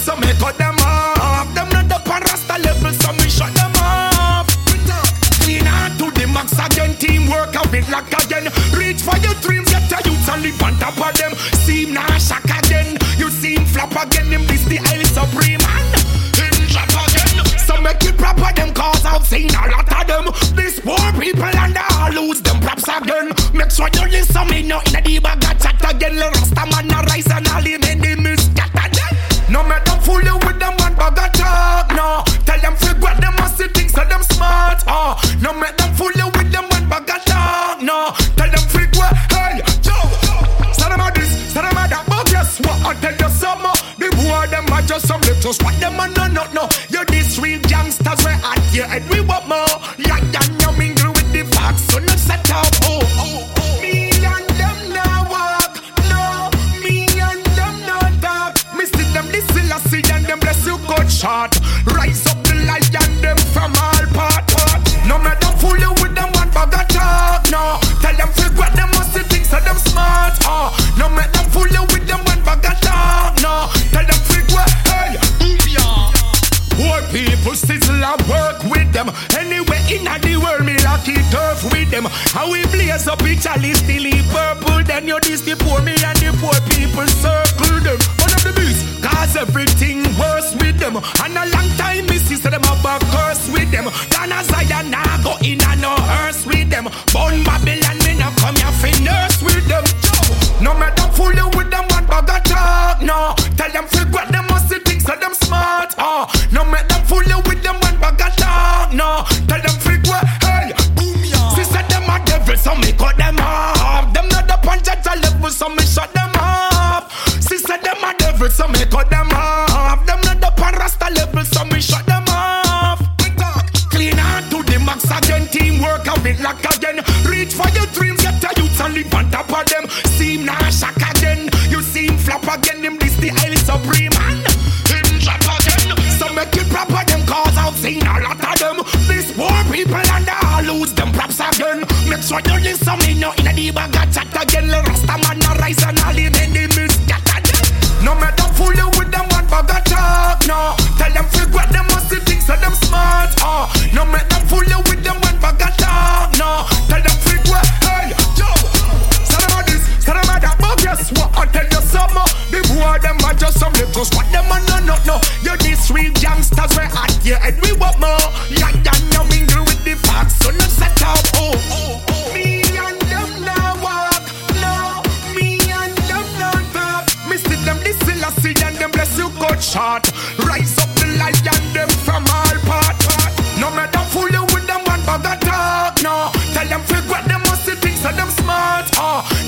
so me cut them off. Them not the rasta level, so me shut them off. Clean out to the max again, teamwork a bit like again. Reach for your dreams, get your youths and live on top of them. Seem nah shock again, you seem flop again. Him this the El Supreme man. Him drop again, so make it proper them cause I've seen a lot of them. These poor people and all lose them props again. Make sure you listen me no in the bag a chat again. I tell you some. uh, The boy them a just some little squat them a no no no. You this real gangsters we at your head we want more. Like that you mingle with the facts, so no set up. Oh oh oh. Me and them walk, no. Me and them no talk. Them and them bless you good shot. Work with them. Anywhere in the world, me lucky turf with them. How we blaze up each alley, still eat purple. Then you this the poor me and the poor people circle them. One of the beast, cause everything worse with them. And a long time me shut them off. Clean out to the max again, teamwork a bit like again. Reach for your dreams, get your youths and live on top of them. Seem nah shock again, you seem flop again. Him this the El Supreme man. Him drop again, so make it proper them cause I've seen a lot of them. These poor people and all lose them props again. Make sure you listen me no in the bag of chat again. Rasta man a rise and all Real gangsters, we at your head, we want more. Yeah, yeah, now mingle with the facts, so no set up. Oh, oh, oh. Me and them now walk, no. Me and them now talk. Me see them, this is see and them bless you, good shot. Rise up the lion, them from all part. No matter fool you with them, one bag talk, no. Tell them, figure them, must see things, so them smart, oh.